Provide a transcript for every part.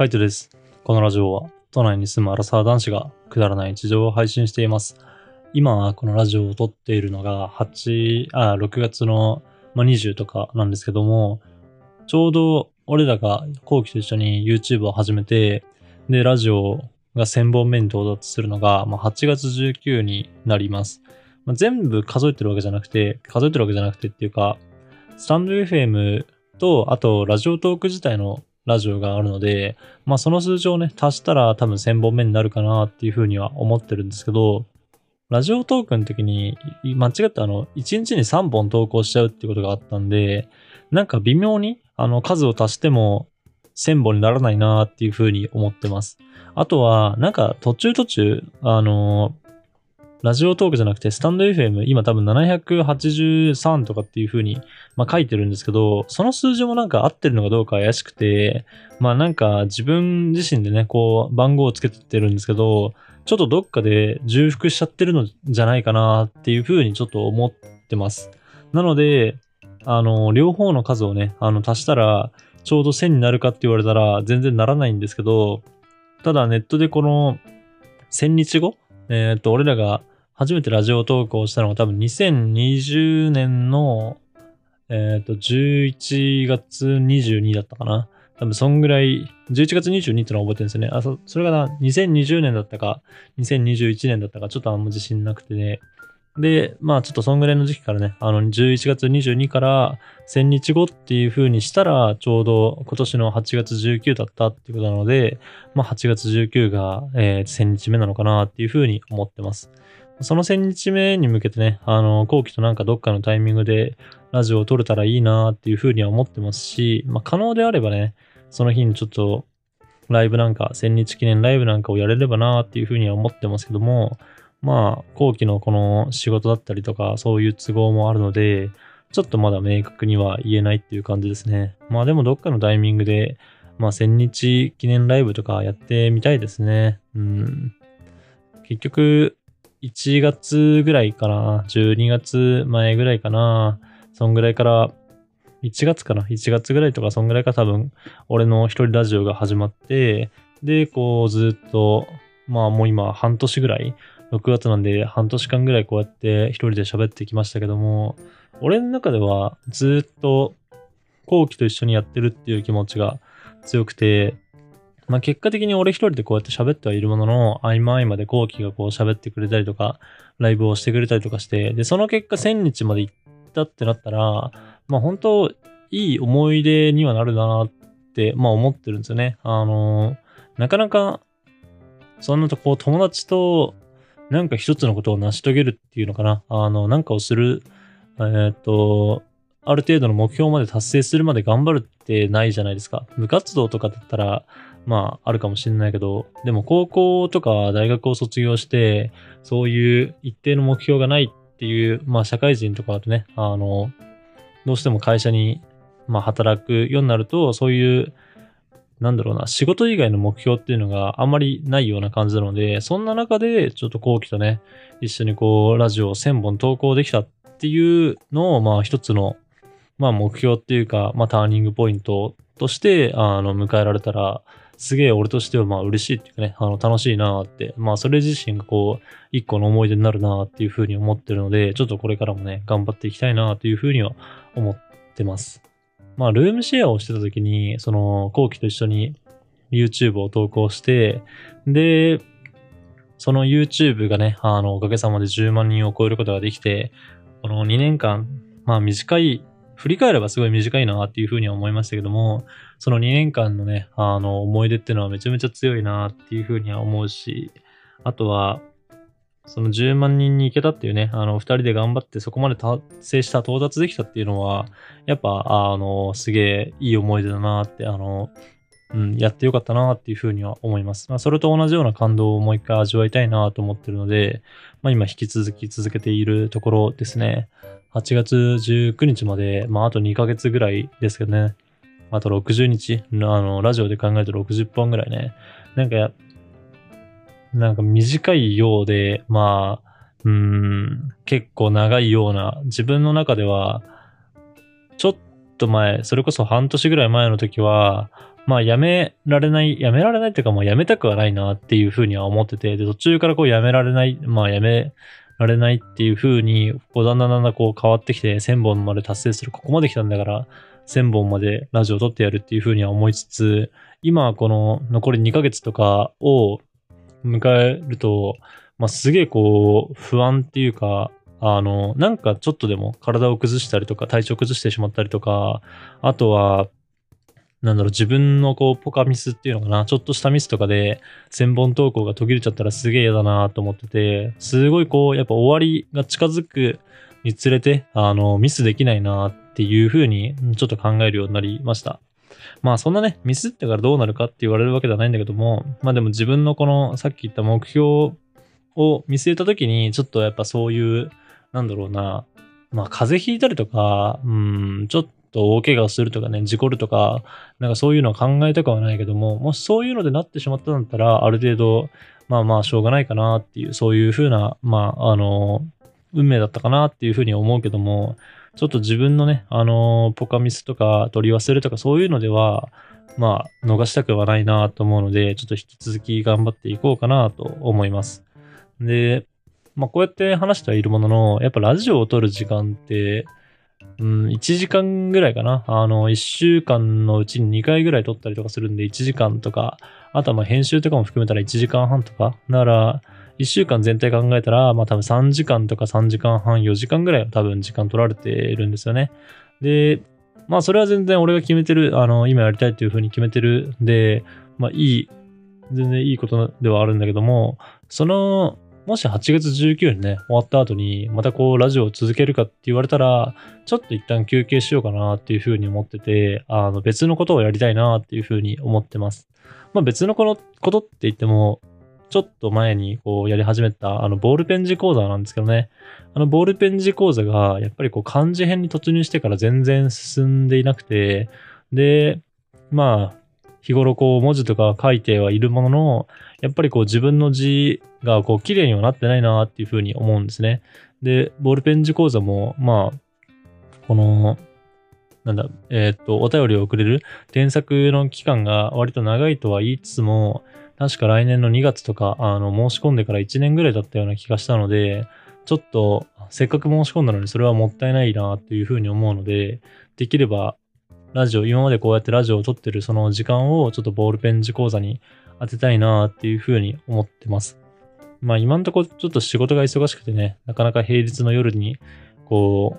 カイトです。このラジオは、都内に住むアラサー男子がくだらない日常を配信しています。今、このラジオを撮っているのが、8、あ、6月の、まあ、20とかなんですけども、ちょうど俺らが後期と一緒に YouTube を始めて、で、ラジオが1000本目に到達するのが、まあ、8月19になります。まあ、全部数えてるわけじゃなくて、数えてるわけじゃなくてっていうか、スタンド FM と、あと、ラジオトーク自体のラジオがあるので、まあその数字をね、足したら多分1000本目になるかなっていうふうには思ってるんですけど、ラジオトークの時に、間違ってあの、1日に3本投稿しちゃうってことがあったんで、なんか微妙に、あの、数を足しても1000本にならないなっていうふうに思ってます。あとは、なんか途中途中、あの、ラジオトークじゃなくて、スタンド FM、今多分783とかっていう風に、まあ、書いてるんですけど、その数字もなんか合ってるのかどうか怪しくて、まあなんか自分自身でね、こう番号をつけてってるんですけど、ちょっとどっかで重複しちゃってるのじゃないかなっていう風にちょっと思ってます。なので、あの、両方の数をね、あの、足したら、ちょうど1000になるかって言われたら全然ならないんですけど、ただネットでこの1000日後えっ、と、俺らが初めてラジオ投稿したのが多分2020年の、えっ、と、11月22だったかな。多分そんぐらい、11月22ってのは覚えてるんですよね。あ、そ、それがな、2020年だったか、2021年だったか、ちょっとあんま自信なくてね。で、まあちょっとそんぐらいの時期からね、あの、11月22から1000日後っていう風にしたら、ちょうど今年の8月19だったっていうことなので、まあ8月19が、えー1000日目なのかなっていう風に思ってます。その1000日目に向けてね、あの、後期となんかどっかのタイミングでラジオを撮れたらいいなっていう風には思ってますし、まあ可能であればね、その日にちょっとライブなんか、1000日記念ライブなんかをやれればなっていう風には思ってますけども、まあ、後期のこの仕事だったりとか、そういう都合もあるので、ちょっとまだ明確には言えないっていう感じですね。まあでもどっかのタイミングで、まあ1000日記念ライブとかやってみたいですね。うん。結局、1月ぐらいかな。12月前ぐらいかな。そんぐらいから、1月かな ?1 月ぐらいとか、そんぐらいか多分、俺の一人ラジオが始まって、で、こう、ずっと、まあもう今半年ぐらい、6月なんで半年間ぐらいこうやって一人で喋ってきましたけども、俺の中ではずっと後期と一緒にやってるっていう気持ちが強くて、まあ結果的に俺一人でこうやって喋ってはいるものの、合間合間で後期がこう喋ってくれたりとか、ライブをしてくれたりとかして、で、その結果1000日まで行ったってなったら、まあ本当いい思い出にはなるなって、まあ思ってるんですよね。あのなかなか、そんなとこう友達となんか一つのことを成し遂げるっていうのかな。あの、なんかをする、えーっと、ある程度の目標まで達成するまで頑張るってないじゃないですか。部活動とかだったら、まあ、あるかもしれないけど、でも高校とか大学を卒業して、そういう一定の目標がないっていう、まあ、社会人とかだとね、あの、どうしても会社に、まあ、働くようになると、そういう、なんだろうな、仕事以外の目標っていうのがあんまりないような感じなので、そんな中で、ちょっと後期とね、一緒にこう、ラジオを1000本投稿できたっていうのを、まあ一つの、まあ目標っていうか、まあターニングポイントとして、あの、迎えられたら、すげえ俺としてはまあ嬉しいっていうかね、あの、楽しいなって、まあそれ自身がこう、一個の思い出になるなっていうふうに思ってるので、ちょっとこれからもね、頑張っていきたいなというふうには思ってます。まあ、ルームシェアをしてた時に、その、後期と一緒に YouTube を投稿して、で、その YouTube がね、あの、おかげさまで10万人を超えることができて、この2年間、まあ短い、振り返ればすごい短いなっていうふうには思いましたけども、その2年間のね、あの、思い出っていうのはめちゃめちゃ強いなっていうふうには思うし、あとは、その10万人に行けたっていうね、あの、二人で頑張ってそこまで達成した、到達できたっていうのは、やっぱ、あの、すげえいい思い出だなって、あの、うん、やってよかったなっていうふうには思います。まあ、それと同じような感動をもう一回味わいたいなと思ってるので、まあ、今引き続き続けているところですね。8月19日まで、まあ、あと2ヶ月ぐらいですけどね。あと60日、あの、ラジオで考えると60本ぐらいね。なんか、なんか短いようで、まあ、うん、結構長いような、自分の中では、ちょっと前、それこそ半年ぐらい前の時は、まあやめられない、やめられないっていうか、まあやめたくはないなっていうふうには思ってて、で、途中からこうやめられない、まあやめられないっていうふうに、こうだんだんだんだんこう変わってきて、1000本まで達成する、ここまで来たんだから、1000本までラジオを撮ってやるっていうふうには思いつつ、今この残り2ヶ月とかを迎えると、まあ、すげえこう、不安っていうか、あの、なんかちょっとでも体を崩したりとか、体調崩してしまったりとか、あとは、なんだろう、自分のこう、ポカミスっていうのかな、ちょっとしたミスとかで、千本投稿が途切れちゃったらすげえ嫌だなと思ってて、すごいこう、やっぱ終わりが近づくにつれて、あの、ミスできないなっていうふうに、ちょっと考えるようになりました。まあそんなね、ミスってからどうなるかって言われるわけではないんだけども、まあでも自分のこの、さっき言った目標を見据えた時に、ちょっとやっぱそういう、なんだろうな、まあ風邪ひいたりとか、うん、ちょっとと大怪我をするとかね、事故るとか、なんかそういうのは考えたくはないけども、もしそういうのでなってしまったんだったら、ある程度、まあまあしょうがないかなっていう、そういうふうな、まあ、あの、運命だったかなっていうふうに思うけども、ちょっと自分のね、あの、ポカミスとか取り忘れとかそういうのでは、まあ、逃したくはないなと思うので、ちょっと引き続き頑張っていこうかなと思います。で、まあ、こうやって話してはいるものの、やっぱラジオを撮る時間って、うん、1時間ぐらいかな。あの、1週間のうちに2回ぐらい撮ったりとかするんで、1時間とか、あとはまあ編集とかも含めたら1時間半とか。なら、1週間全体考えたら、まあ多分3時間とか3時間半、4時間ぐらいは多分時間取られてるんですよね。で、まあそれは全然俺が決めてる、あの、今やりたいっていう風に決めてるんで、まあいい、全然いいことではあるんだけども、その、もし8月19日にね、終わった後に、またこう、ラジオを続けるかって言われたら、ちょっと一旦休憩しようかなっていう風に思ってて、あの、別のことをやりたいなっていう風に思ってます。まあ別のことって言っても、ちょっと前にこうやり始めたあのボールペン字講座なんですけどね。あのボールペン字講座がやっぱりこう漢字編に突入してから全然進んでいなくて、で、まあ、日頃こう文字とか書いてはいるものの、やっぱりこう自分の字がこう綺麗にはなってないなっていうふうに思うんですね。で、ボールペン字講座も、まあ、この、なんだ、えっ、と、お便りを送れる添削の期間が割と長いとは言いつつも、確か来年の2月とか、あの、申し込んでから1年ぐらいだったような気がしたので、ちょっと、せっかく申し込んだのにそれはもったいないなっていうふうに思うので、できれば、ラジオ、今までこうやってラジオを撮ってるその時間をちょっとボールペン字講座に当てたいなっていうふうに思ってます。まあ今んとこちょっと仕事が忙しくてね、なかなか平日の夜に、こ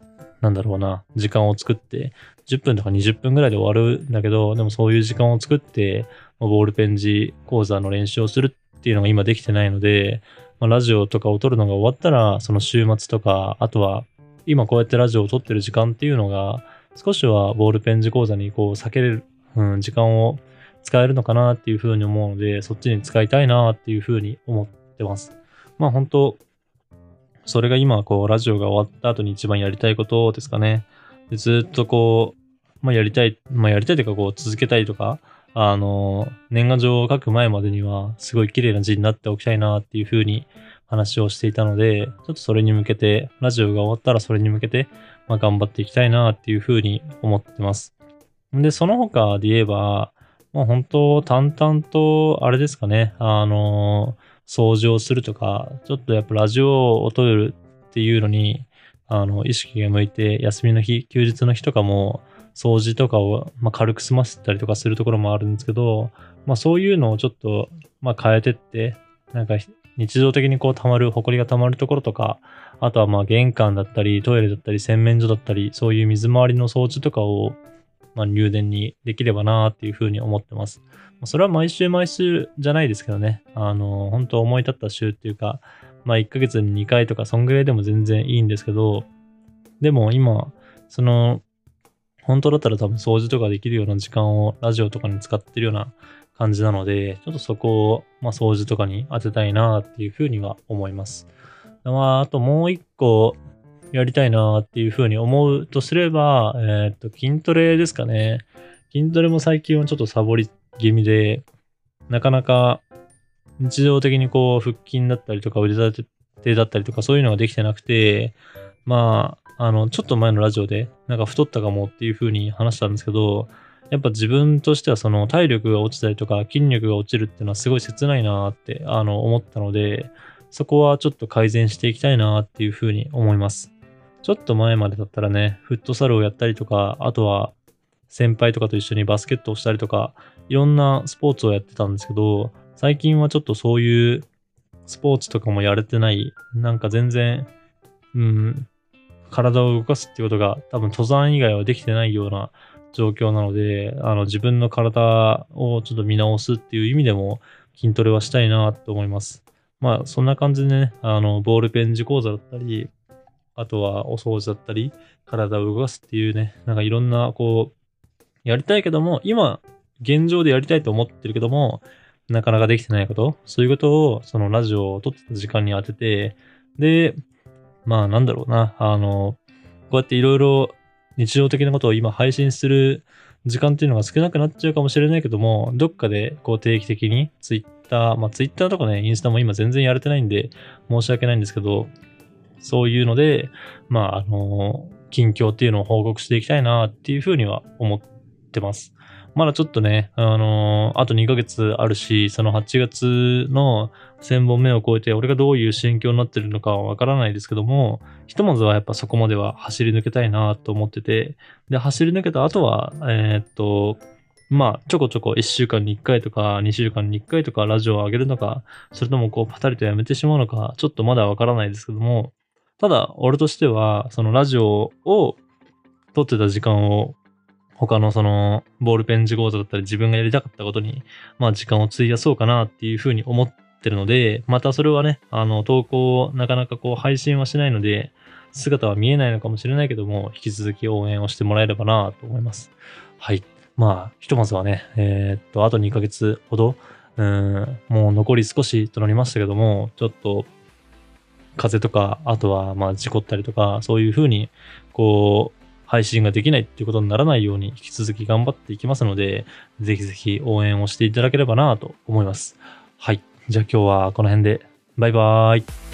う、なんだろうな、時間を作って、10分とか20分ぐらいで終わるんだけど、でもそういう時間を作って、ボールペン字講座の練習をするっていうのが今できてないので、まあ、ラジオとかを撮るのが終わったら、その週末とか、あとは今こうやってラジオを撮ってる時間っていうのが、少しはボールペン字講座にこう避けれる、うん、時間を使えるのかなっていうふうに思うので、そっちに使いたいなっていうふうに思ってます。まあ本当、それが今こうラジオが終わった後に一番やりたいことですかね。でずっとこう、まあやりたい、まあやりたいというかこう続けたいとか、あの、年賀状を書く前までには、すごい綺麗な字になっておきたいなっていうふうに話をしていたので、ちょっとそれに向けて、ラジオが終わったらそれに向けて、まあ、頑張っていきたいなっていうふうに思ってます。で、その他で言えば、まあ、本当、淡々と、あれですかね、あの、掃除をするとか、ちょっとやっぱラジオを撮るっていうのに、あの、意識が向いて、休みの日、休日の日とかも、掃除とかを、まあ、軽く済ませたりとかするところもあるんですけど、まあ、そういうのをちょっと、まあ、変えてって、なんか日常的にこう溜まる、埃が溜まるところとか、あとはまあ玄関だったり、トイレだったり、洗面所だったり、そういう水回りの掃除とかを、まあ、入電にできればなっていうふうに思ってます。それは毎週毎週じゃないですけどね、あの、本当思い立った週っていうか、まあ1ヶ月に2回とか、そんぐらいでも全然いいんですけど、でも今、その、本当だったら多分掃除とかできるような時間をラジオとかに使ってるような感じなので、ちょっとそこを、まあ、掃除とかに当てたいなっていうふうには思います。まあ、あともう一個やりたいなっていうふうに思うとすれば、えー、っと、筋トレですかね。筋トレも最近はちょっとサボり気味で、なかなか日常的にこう腹筋だったりとか腕立てだったりとかそういうのができてなくて、まあ、あの、ちょっと前のラジオで、なんか太ったかもっていう風に話したんですけど、やっぱ自分としてはその体力が落ちたりとか筋力が落ちるっていうのはすごい切ないなってあの思ったので、そこはちょっと改善していきたいなっていうふうに思います。ちょっと前までだったらね、フットサルをやったりとか、あとは先輩とかと一緒にバスケットをしたりとか、いろんなスポーツをやってたんですけど、最近はちょっとそういうスポーツとかもやれてない、なんか全然、うん、体を動かすっていうことが多分登山以外はできてないような状況なので、あの自分の体をちょっと見直すっていう意味でも筋トレはしたいなと思います。まあそんな感じでね、あのボールペン字講座だったり、あとはお掃除だったり、体を動かすっていうね、なんかいろんなこう、やりたいけども、今、現状でやりたいと思ってるけども、なかなかできてないこと、そういうことを、そのラジオを撮ってた時間に当てて、で、まあなんだろうな、あの、こうやっていろいろ日常的なことを今配信する時間っていうのが少なくなっちゃうかもしれないけども、どっかでこう定期的にツイッター、まあツイッターとかね、インスタも今全然やれてないんで申し訳ないんですけど、そういうので、まああの、近況っていうのを報告していきたいなっていうふうには思ってます。まだちょっとね、あのー、あと2ヶ月あるし、その8月の1000本目を超えて、俺がどういう心境になってるのかはわからないですけども、ひとまずはやっぱそこまでは走り抜けたいなと思ってて、で、走り抜けた後は、えー、っと、まあ、ちょこちょこ1週間に1回とか、2週間に1回とかラジオを上げるのか、それともこうパタリとやめてしまうのか、ちょっとまだわからないですけども、ただ、俺としては、そのラジオを撮ってた時間を他のそのボールペン字講座だったり自分がやりたかったことに、まあ時間を費やそうかなっていうふうに思ってるので、またそれはね、あの投稿なかなかこう配信はしないので、姿は見えないのかもしれないけども、引き続き応援をしてもらえればなと思います。はい。まあ、ひとまずはね、えー、っと、あと2ヶ月ほど、うん、もう残り少しとなりましたけども、ちょっと、風邪とか、あとは、まあ、事故ったりとか、そういうふうに、こう、配信ができないっていうことにならないように引き続き頑張っていきますので、ぜひぜひ応援をしていただければなと思います。はい。じゃあ今日はこの辺で、バイバーイ。